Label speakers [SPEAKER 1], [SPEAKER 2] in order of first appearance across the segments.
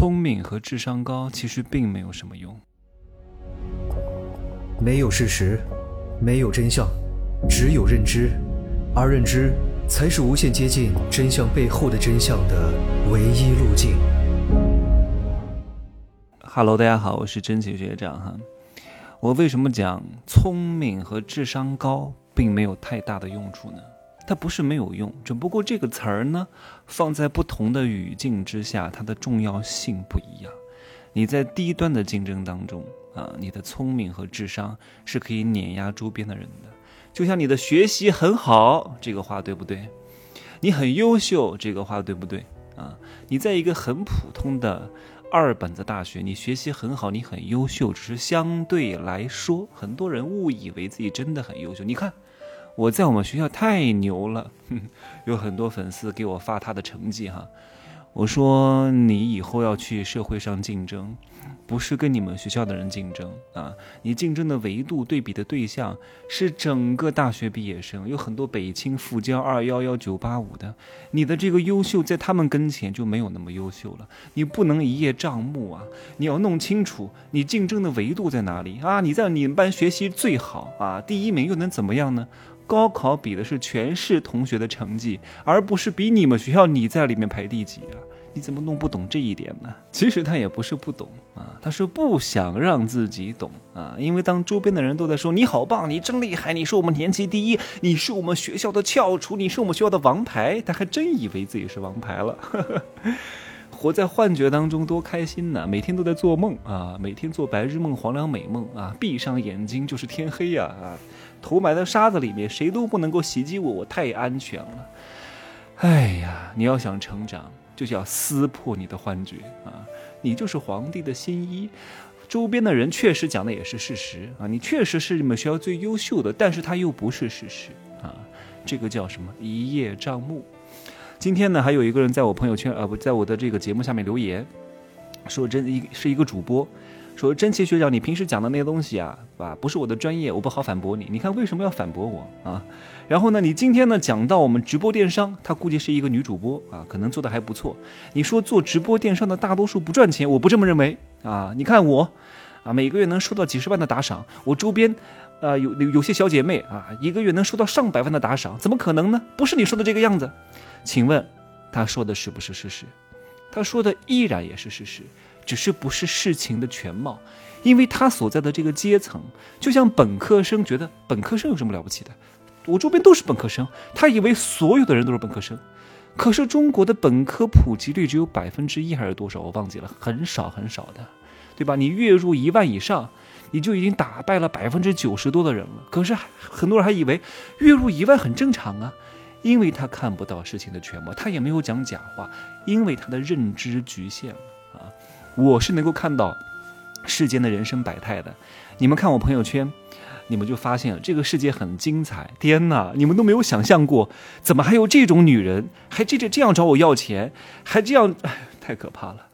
[SPEAKER 1] 聪明和智商高其实并没有什么用。
[SPEAKER 2] 没有事实，没有真相，只有认知，而认知才是无限接近真相背后的真相的唯一路径。
[SPEAKER 1] Hello，大家好，我是真奇学长哈。我为什么讲聪明和智商高并没有太大的用处呢？它不是没有用，只不过这个词儿呢，放在不同的语境之下，它的重要性不一样。你在低端的竞争当中啊，你的聪明和智商是可以碾压周边的人的。就像你的学习很好，这个话对不对？你很优秀，这个话对不对？啊，你在一个很普通的二本的大学，你学习很好，你很优秀，只是相对来说，很多人误以为自己真的很优秀。你看。我在我们学校太牛了，有很多粉丝给我发他的成绩哈。我说你以后要去社会上竞争，不是跟你们学校的人竞争啊，你竞争的维度对比的对象是整个大学毕业生，有很多北清复交二幺幺九八五的，你的这个优秀在他们跟前就没有那么优秀了。你不能一叶障目啊，你要弄清楚你竞争的维度在哪里啊。你在你们班学习最好啊，第一名又能怎么样呢？高考比的是全市同学的成绩，而不是比你们学校你在里面排第几啊？你怎么弄不懂这一点呢？其实他也不是不懂啊，他是不想让自己懂啊。因为当周边的人都在说你好棒，你真厉害，你是我们年级第一，你是我们学校的翘楚，你是我们学校的王牌，他还真以为自己是王牌了。活在幻觉当中多开心呢！每天都在做梦啊，每天做白日梦、黄粱美梦啊，闭上眼睛就是天黑呀啊！头埋在沙子里面，谁都不能够袭击我，我太安全了。哎呀，你要想成长，就是要撕破你的幻觉啊！你就是皇帝的新衣，周边的人确实讲的也是事实啊，你确实是你们学校最优秀的，但是他又不是事实啊！这个叫什么？一叶障目。今天呢，还有一个人在我朋友圈，呃，不在我的这个节目下面留言，说真一是一个主播，说真奇学长，你平时讲的那些东西啊，啊，不是我的专业，我不好反驳你。你看为什么要反驳我啊？然后呢，你今天呢讲到我们直播电商，他估计是一个女主播啊，可能做的还不错。你说做直播电商的大多数不赚钱，我不这么认为啊。你看我，啊，每个月能收到几十万的打赏，我周边，啊，有有些小姐妹啊，一个月能收到上百万的打赏，怎么可能呢？不是你说的这个样子。请问，他说的是不是事实？他说的依然也是事实，只是不是事情的全貌。因为他所在的这个阶层，就像本科生觉得本科生有什么了不起的？我周边都是本科生，他以为所有的人都是本科生。可是中国的本科普及率只有百分之一还是多少？我忘记了，很少很少的，对吧？你月入一万以上，你就已经打败了百分之九十多的人了。可是很多人还以为月入一万很正常啊。因为他看不到事情的全貌，他也没有讲假话，因为他的认知局限啊！我是能够看到世间的人生百态的。你们看我朋友圈，你们就发现了这个世界很精彩。天哪，你们都没有想象过，怎么还有这种女人，还这这这样找我要钱，还这样，哎，太可怕了！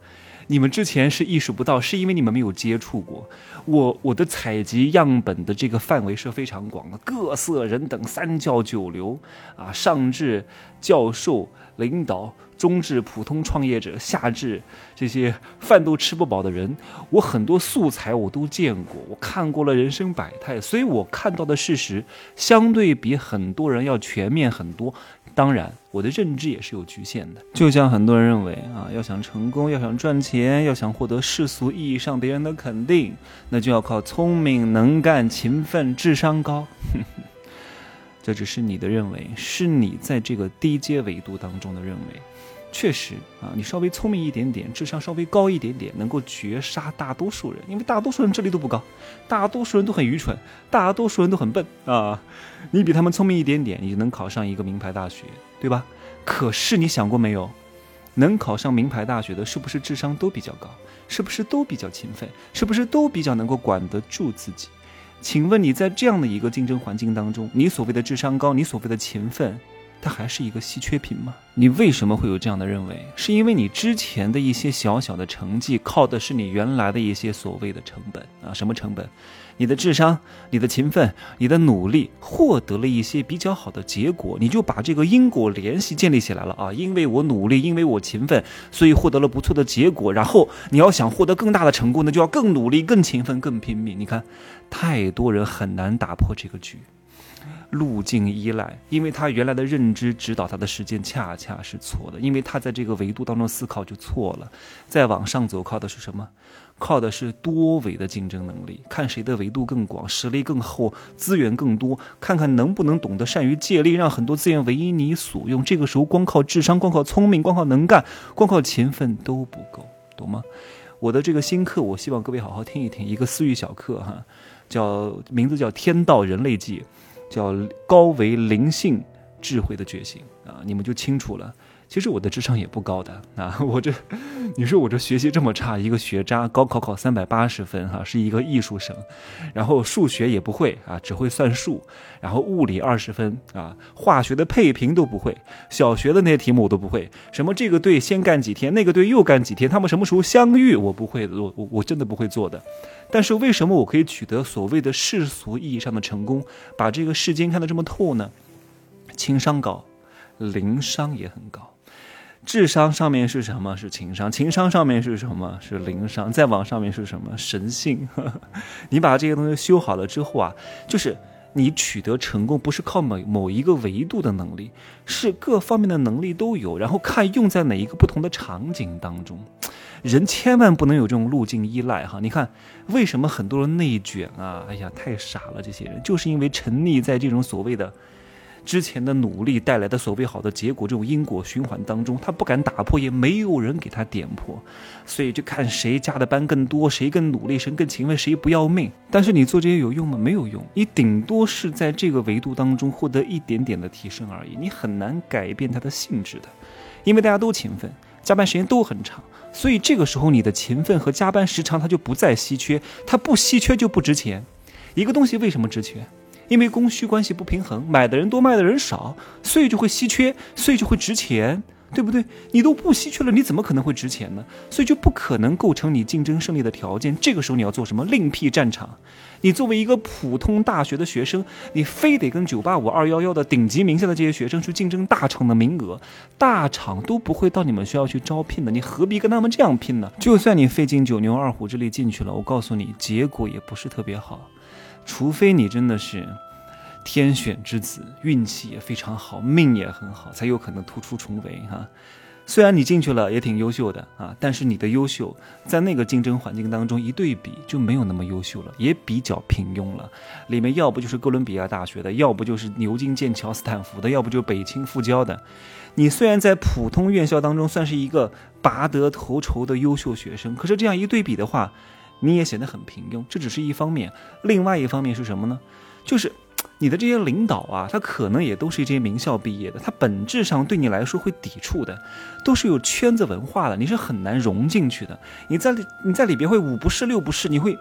[SPEAKER 1] 你们之前是意识不到，是因为你们没有接触过。我我的采集样本的这个范围是非常广的，各色人等，三教九流啊，上至教授、领导，中至普通创业者，下至这些饭都吃不饱的人，我很多素材我都见过，我看过了人生百态，所以我看到的事实相对比很多人要全面很多。当然，我的认知也是有局限的。就像很多人认为啊，要想成功，要想赚钱，要想获得世俗意义上别人的肯定，那就要靠聪明、能干、勤奋、智商高。这只是你的认为，是你在这个低阶维度当中的认为。确实啊，你稍微聪明一点点，智商稍微高一点点，能够绝杀大多数人。因为大多数人智力都不高，大多数人都很愚蠢，大多数人都很笨啊。你比他们聪明一点点，你就能考上一个名牌大学，对吧？可是你想过没有，能考上名牌大学的，是不是智商都比较高？是不是都比较勤奋？是不是都比较能够管得住自己？请问你在这样的一个竞争环境当中，你所谓的智商高，你所谓的勤奋，它还是一个稀缺品吗？你为什么会有这样的认为？是因为你之前的一些小小的成绩，靠的是你原来的一些所谓的成本啊？什么成本？你的智商、你的勤奋、你的努力，获得了一些比较好的结果，你就把这个因果联系建立起来了啊！因为我努力，因为我勤奋，所以获得了不错的结果。然后你要想获得更大的成功，那就要更努力、更勤奋、更拼命。你看，太多人很难打破这个局。路径依赖，因为他原来的认知指导他的时间恰恰是错的，因为他在这个维度当中思考就错了。再往上走，靠的是什么？靠的是多维的竞争能力，看谁的维度更广，实力更厚，资源更多，看看能不能懂得善于借力，让很多资源为你所用。这个时候，光靠智商、光靠聪明、光靠能干、光靠勤奋都不够，懂吗？我的这个新课，我希望各位好好听一听，一个私域小课哈，叫名字叫《天道人类记》。叫高维灵性智慧的觉醒啊，你们就清楚了。其实我的智商也不高的啊，我这，你说我这学习这么差，一个学渣，高考考三百八十分哈，是一个艺术生，然后数学也不会啊，只会算数，然后物理二十分啊，化学的配平都不会，小学的那些题目我都不会，什么这个队先干几天，那个队又干几天，他们什么时候相遇，我不会，我我我真的不会做的。但是为什么我可以取得所谓的世俗意义上的成功，把这个世间看得这么透呢？情商高，灵商也很高，智商上面是什么？是情商，情商上面是什么？是灵商，再往上面是什么？神性。你把这些东西修好了之后啊，就是你取得成功不是靠某某一个维度的能力，是各方面的能力都有，然后看用在哪一个不同的场景当中。人千万不能有这种路径依赖哈！你看，为什么很多人内卷啊？哎呀，太傻了！这些人就是因为沉溺在这种所谓的之前的努力带来的所谓好的结果这种因果循环当中，他不敢打破，也没有人给他点破，所以就看谁加的班更多，谁更努力，谁更勤奋，谁不要命。但是你做这些有用吗？没有用，你顶多是在这个维度当中获得一点点的提升而已，你很难改变它的性质的，因为大家都勤奋。加班时间都很长，所以这个时候你的勤奋和加班时长它就不再稀缺，它不稀缺就不值钱。一个东西为什么值钱？因为供需关系不平衡，买的人多，卖的人少，所以就会稀缺，所以就会值钱。对不对？你都不稀缺了，你怎么可能会值钱呢？所以就不可能构成你竞争胜利的条件。这个时候你要做什么？另辟战场。你作为一个普通大学的学生，你非得跟九八五、二幺幺的顶级名校的这些学生去竞争大厂的名额，大厂都不会到你们学校去招聘的，你何必跟他们这样拼呢？就算你费尽九牛二虎之力进去了，我告诉你，结果也不是特别好，除非你真的是。天选之子，运气也非常好，命也很好，才有可能突出重围哈。虽然你进去了也挺优秀的啊，但是你的优秀在那个竞争环境当中一对比就没有那么优秀了，也比较平庸了。里面要不就是哥伦比亚大学的，要不就是牛津、剑桥、斯坦福的，要不就北清复交的。你虽然在普通院校当中算是一个拔得头筹的优秀学生，可是这样一对比的话，你也显得很平庸。这只是一方面，另外一方面是什么呢？就是。你的这些领导啊，他可能也都是一些名校毕业的，他本质上对你来说会抵触的，都是有圈子文化的，你是很难融进去的。你在你在里边会五不是六不是，你会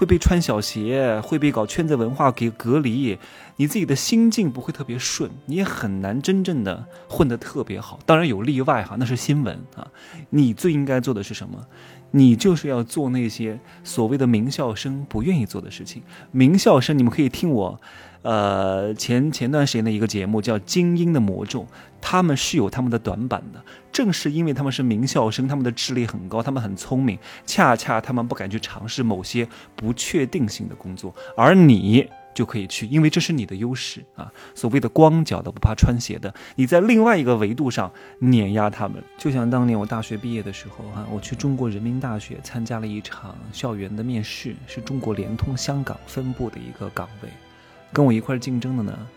[SPEAKER 1] 会被穿小鞋，会被搞圈子文化给隔离，你自己的心境不会特别顺，你也很难真正的混得特别好。当然有例外哈，那是新闻啊。你最应该做的是什么？你就是要做那些所谓的名校生不愿意做的事情。名校生，你们可以听我。呃，前前段时间的一个节目叫《精英的魔咒》，他们是有他们的短板的。正是因为他们是名校生，他们的智力很高，他们很聪明，恰恰他们不敢去尝试某些不确定性的工作，而你就可以去，因为这是你的优势啊。所谓的光脚的不怕穿鞋的，你在另外一个维度上碾压他们。就像当年我大学毕业的时候哈，我去中国人民大学参加了一场校园的面试，是中国联通香港分部的一个岗位。跟我一块儿竞争的呢，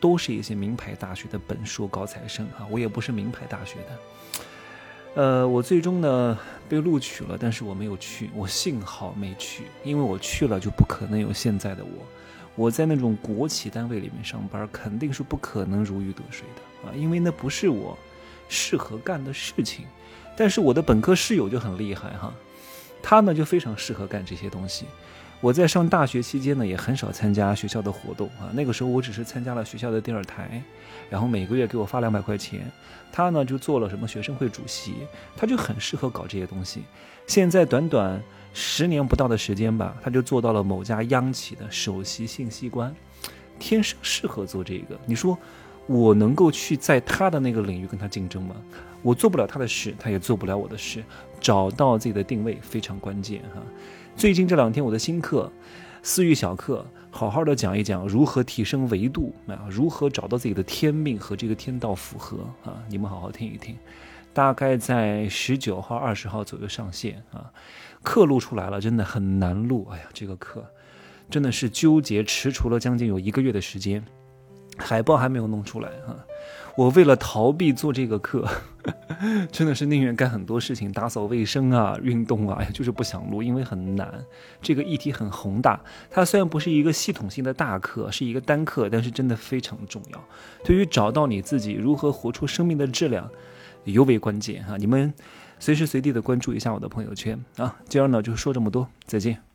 [SPEAKER 1] 都是一些名牌大学的本硕高材生哈，我也不是名牌大学的，呃，我最终呢被录取了，但是我没有去，我幸好没去，因为我去了就不可能有现在的我，我在那种国企单位里面上班，肯定是不可能如鱼得水的啊，因为那不是我适合干的事情，但是我的本科室友就很厉害哈，他呢就非常适合干这些东西。我在上大学期间呢，也很少参加学校的活动啊。那个时候我只是参加了学校的电视台，然后每个月给我发两百块钱。他呢就做了什么学生会主席，他就很适合搞这些东西。现在短短十年不到的时间吧，他就做到了某家央企的首席信息官，天生适合做这个。你说我能够去在他的那个领域跟他竞争吗？我做不了他的事，他也做不了我的事。找到自己的定位非常关键哈。最近这两天我的新课，私域小课，好好的讲一讲如何提升维度啊，如何找到自己的天命和这个天道符合啊。你们好好听一听，大概在十九号、二十号左右上线啊。课录出来了，真的很难录。哎呀，这个课真的是纠结踟蹰了将近有一个月的时间，海报还没有弄出来哈。我为了逃避做这个课，真的是宁愿干很多事情，打扫卫生啊，运动啊，哎，就是不想录，因为很难。这个议题很宏大，它虽然不是一个系统性的大课，是一个单课，但是真的非常重要。对于找到你自己如何活出生命的质量，尤为关键哈。你们随时随地的关注一下我的朋友圈啊。今儿呢就说这么多，再见。